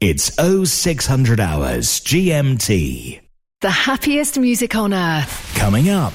It's 0600 hours GMT. The happiest music on earth. Coming up.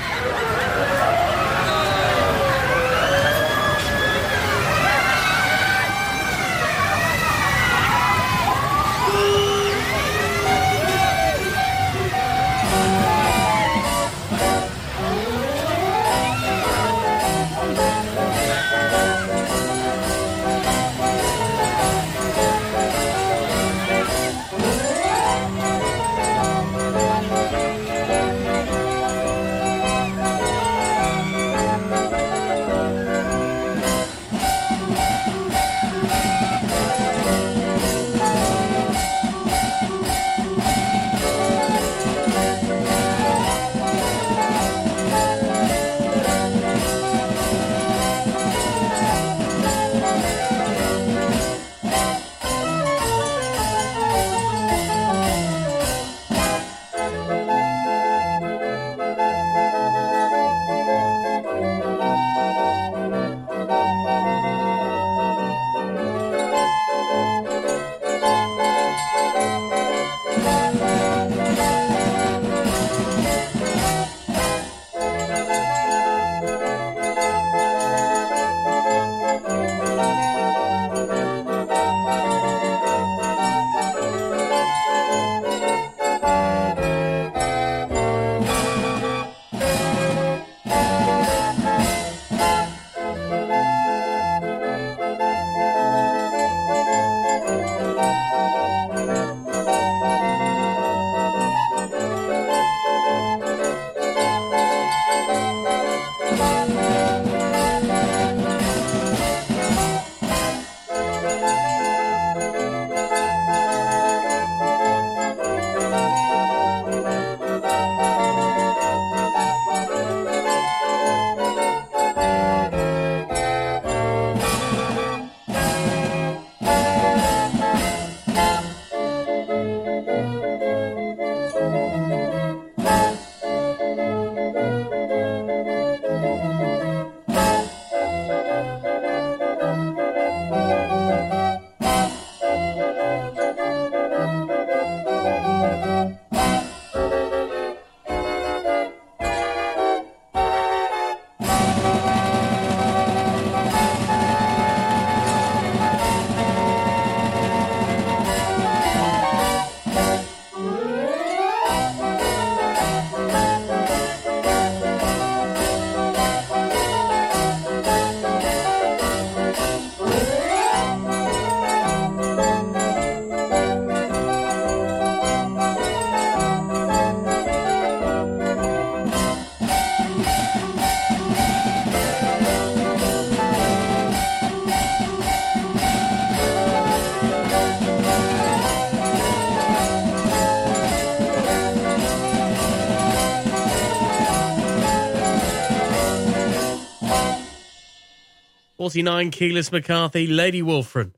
Forty-nine Keyless McCarthy, Lady Wolfram.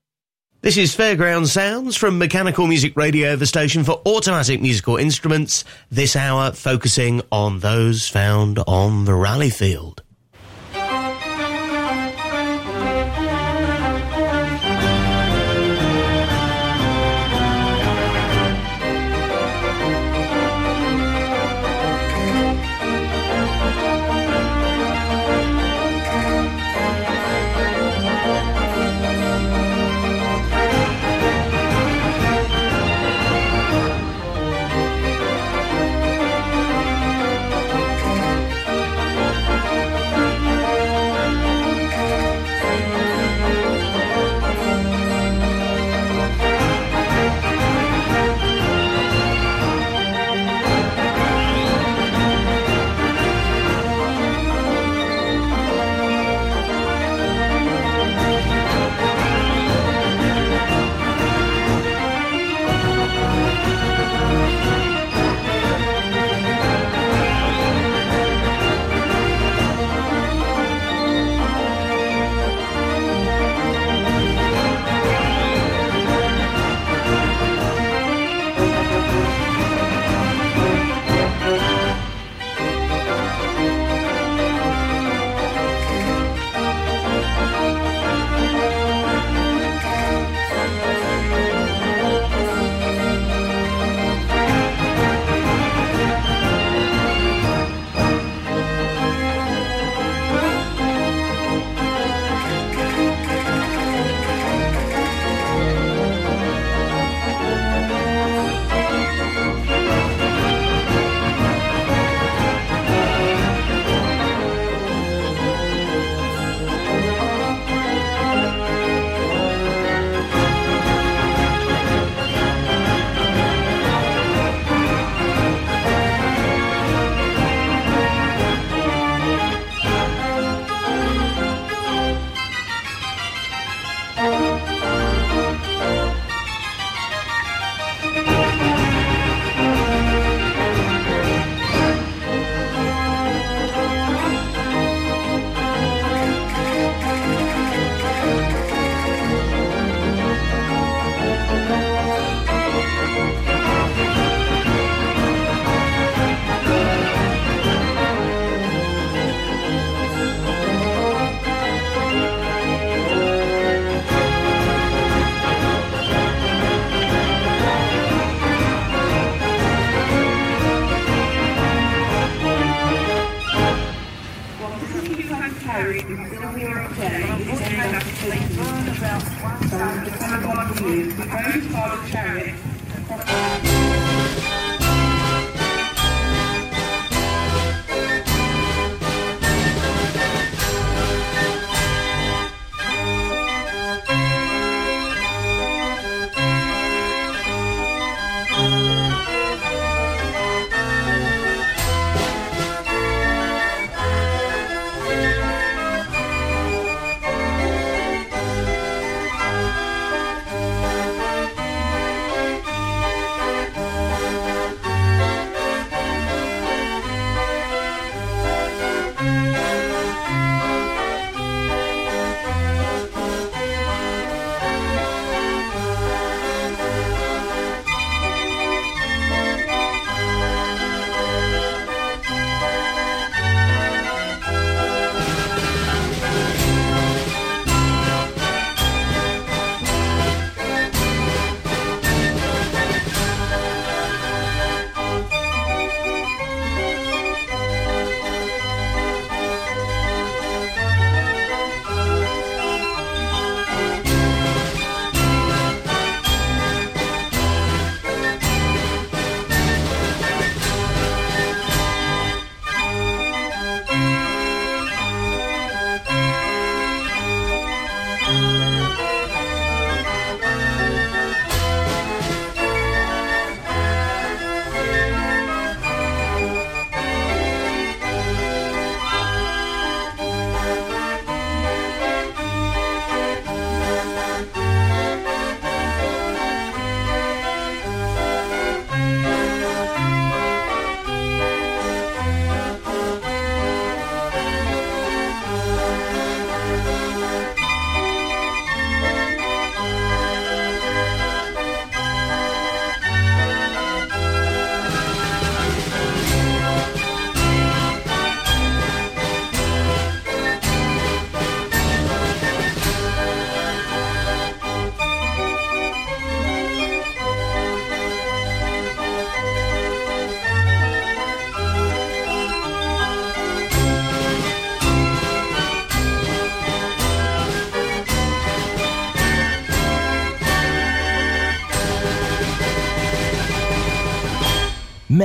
This is Fairground Sounds from Mechanical Music Radio, the station for automatic musical instruments, this hour focusing on those found on the rally field.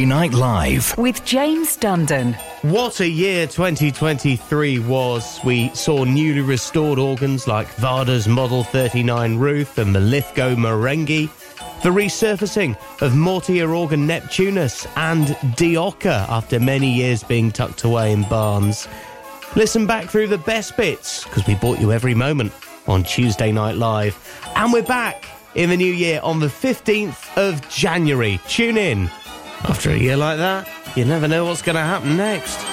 Tuesday Night Live with James Dundon. What a year 2023 was. We saw newly restored organs like Varda's Model 39 Ruth and the Lithgow Marenghi, the resurfacing of Mortier organ Neptunus and Dioca after many years being tucked away in barns. Listen back through the best bits because we bought you every moment on Tuesday Night Live. And we're back in the new year on the 15th of January. Tune in after a year like that, you never know what's going to happen next.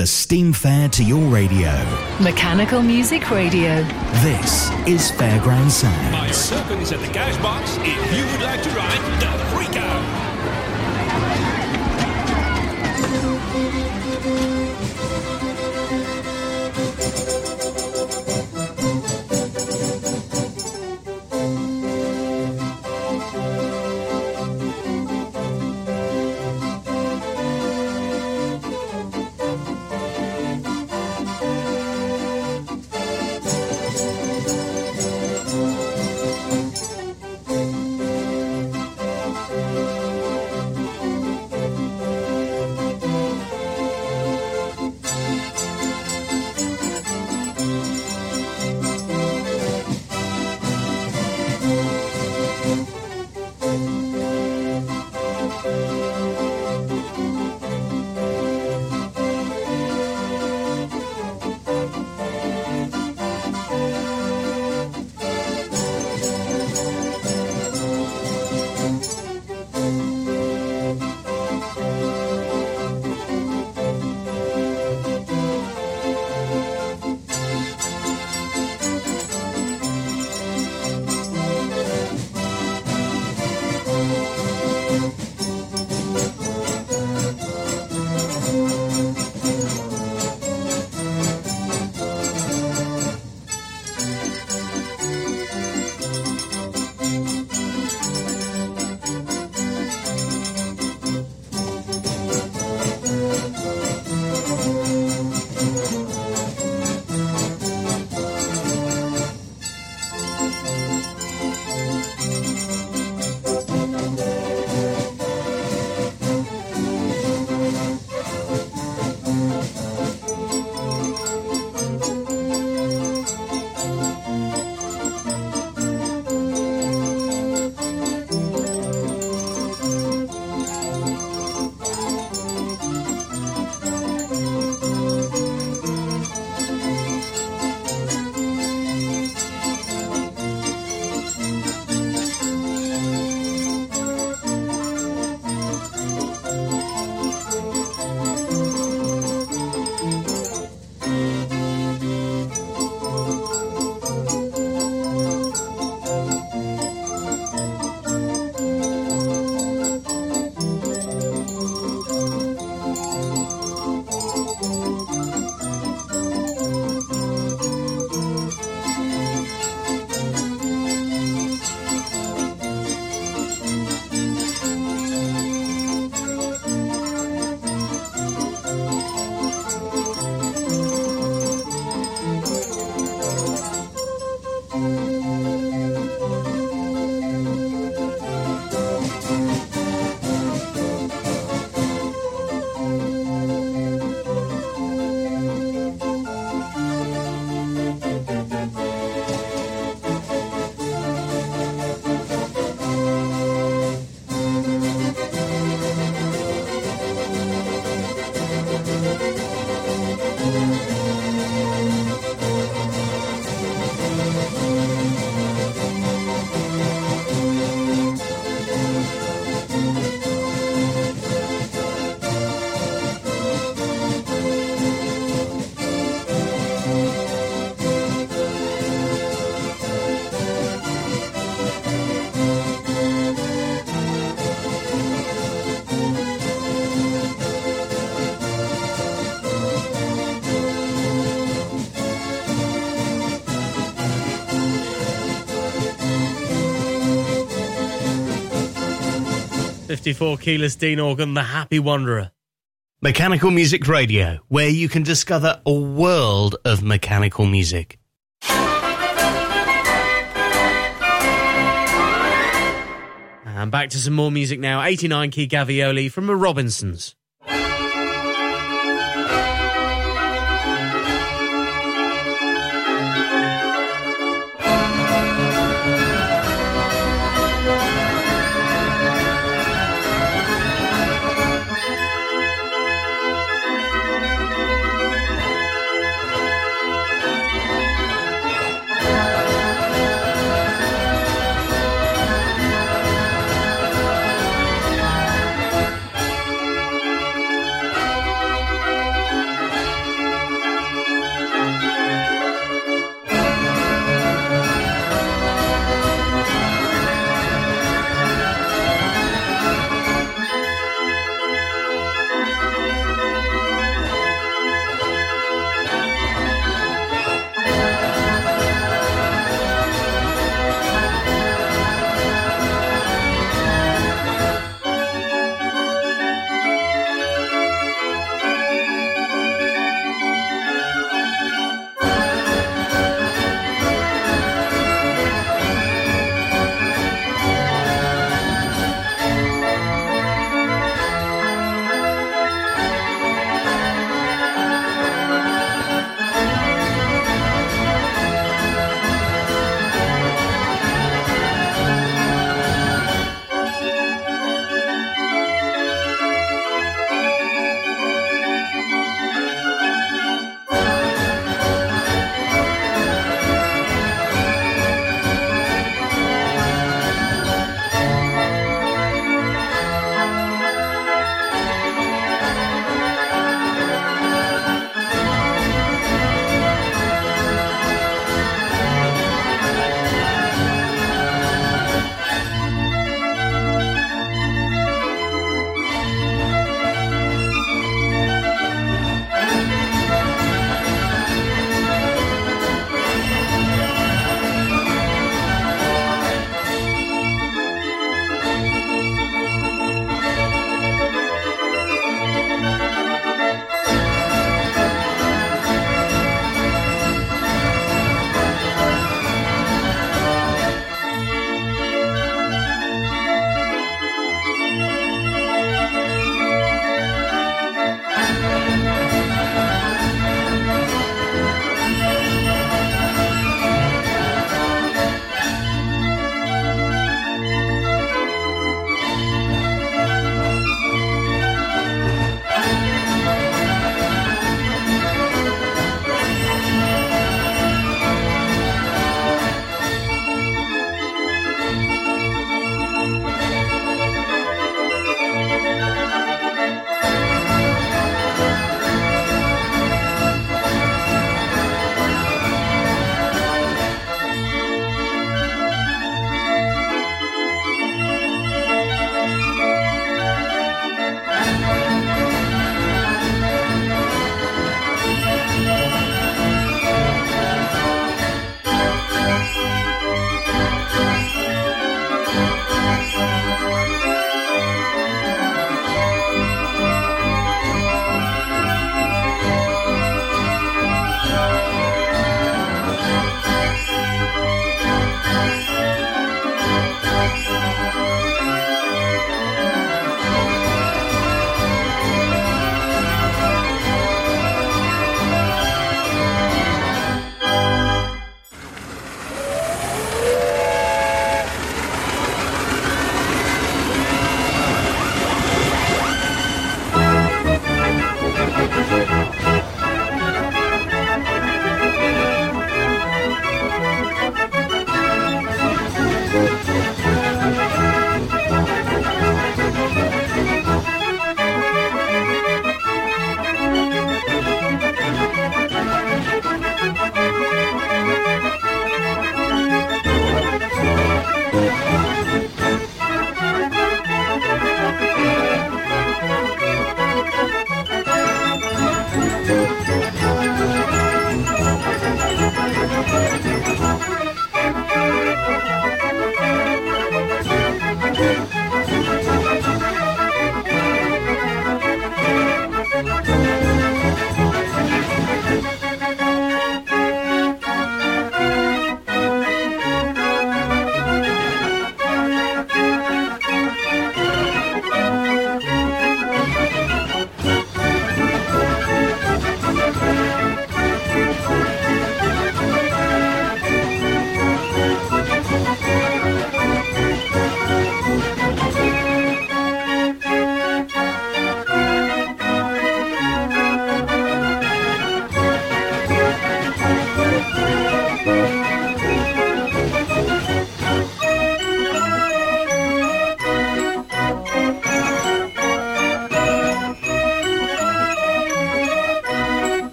Bringing the steam fair to your radio. Mechanical Music Radio. This is Fairground Sounds. My circles at the gas box if you would like to ride the freak out. Fifty-four keyless Dean organ, the Happy Wanderer. Mechanical Music Radio, where you can discover a world of mechanical music. And back to some more music now. 89 key Gavioli from the Robinsons.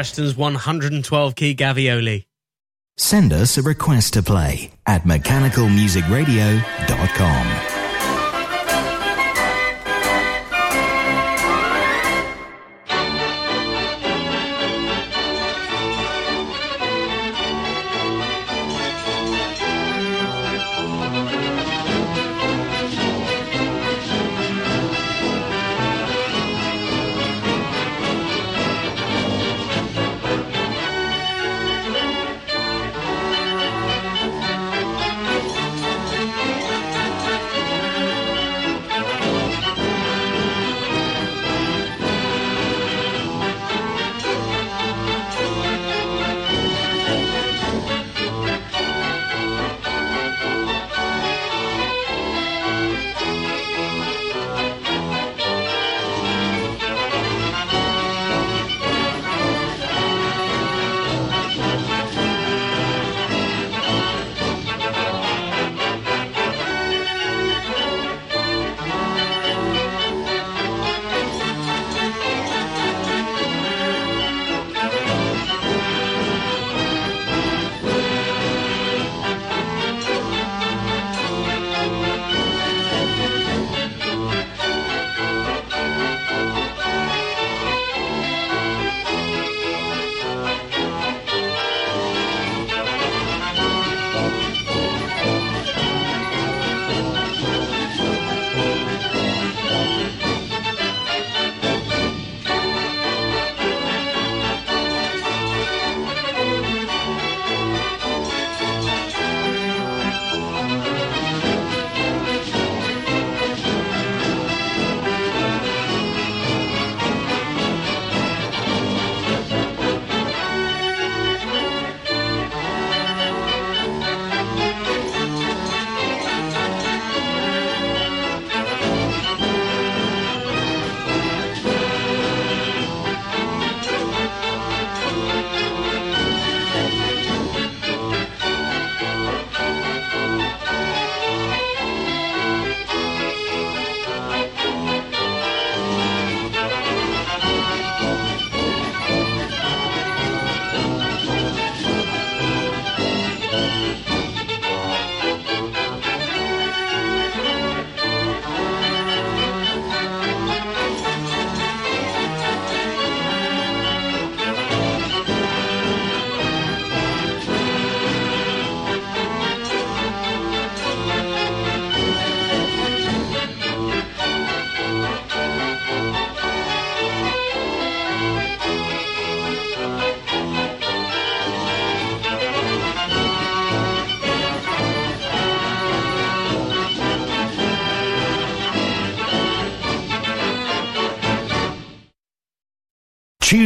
Preston's 112 key Gavioli. Send us a request to play at mechanicalmusicradio.com.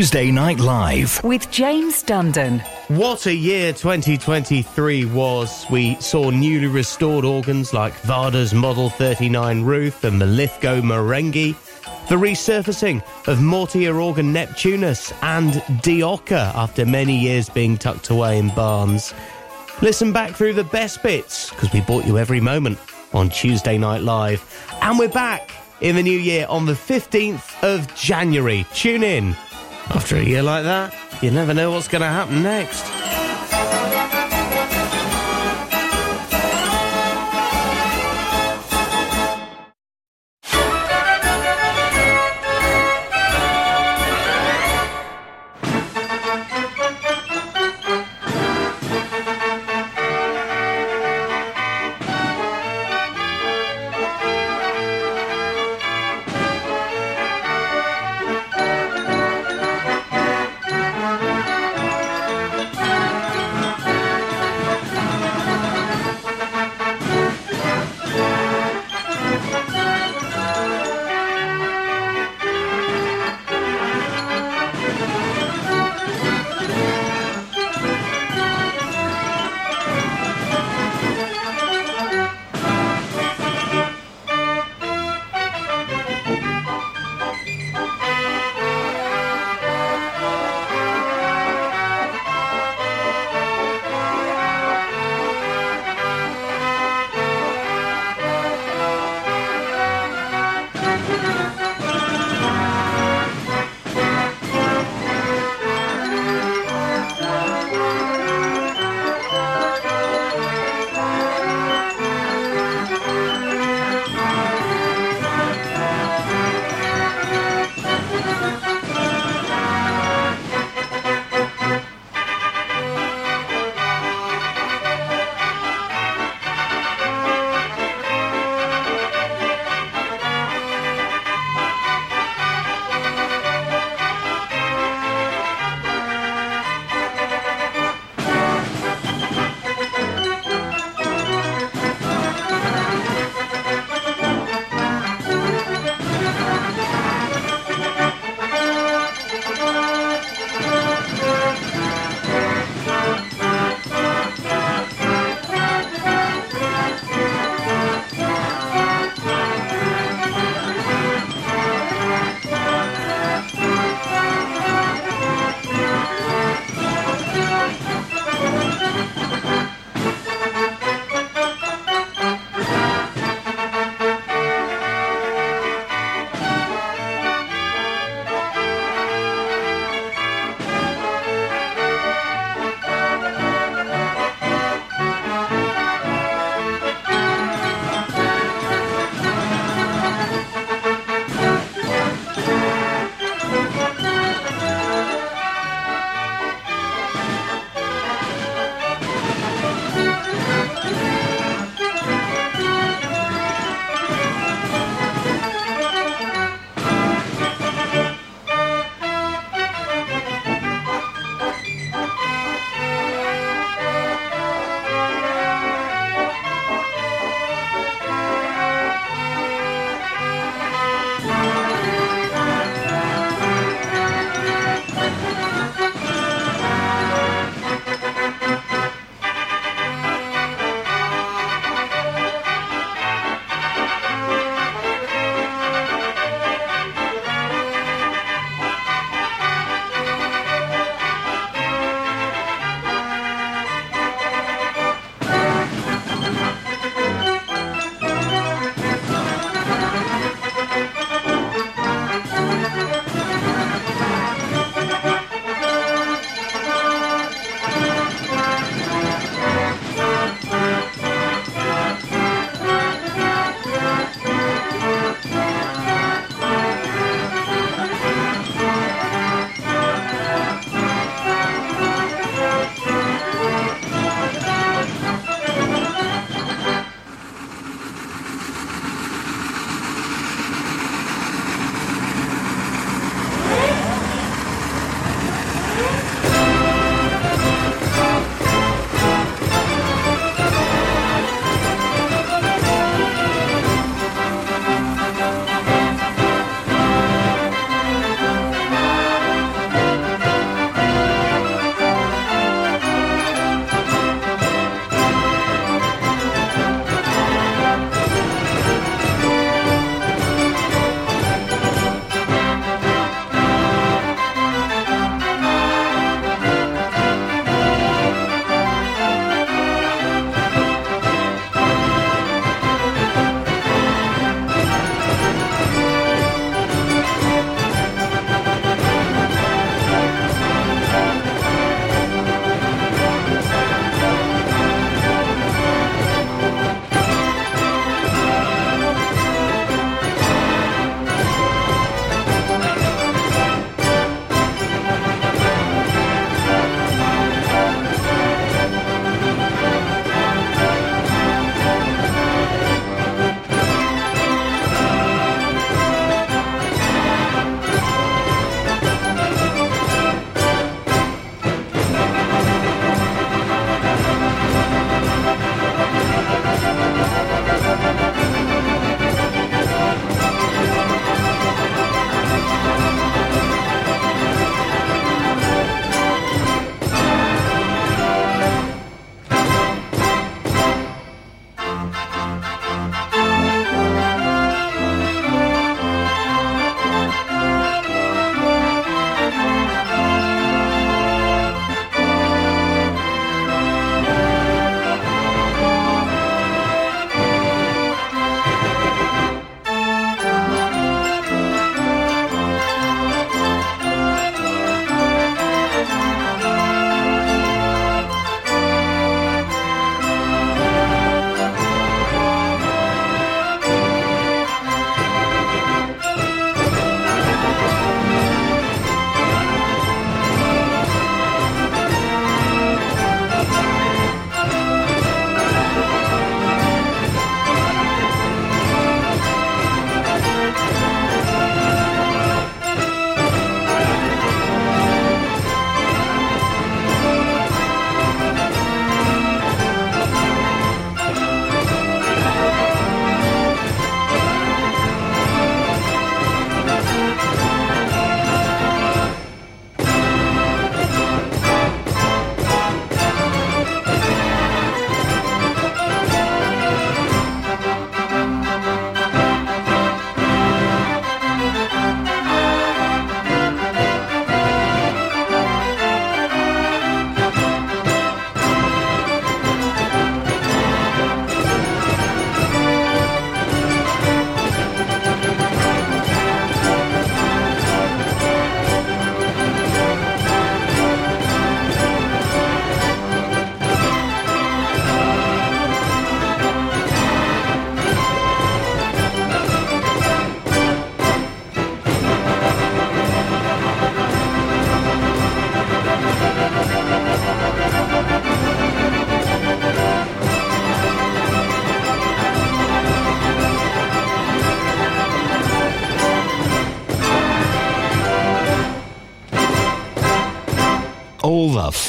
Tuesday Night Live. With James Dundon. What a year 2023 was. We saw newly restored organs like Varda's Model 39 Ruth and the Lithgow Merengue, the resurfacing of Mortier organ Neptunus and Dioca after many years being tucked away in barns. Listen back through the best bits because we brought you every moment on Tuesday Night Live. And we're back in the new year on the 15th of January. Tune in. After a year like that, you never know what's going to happen next.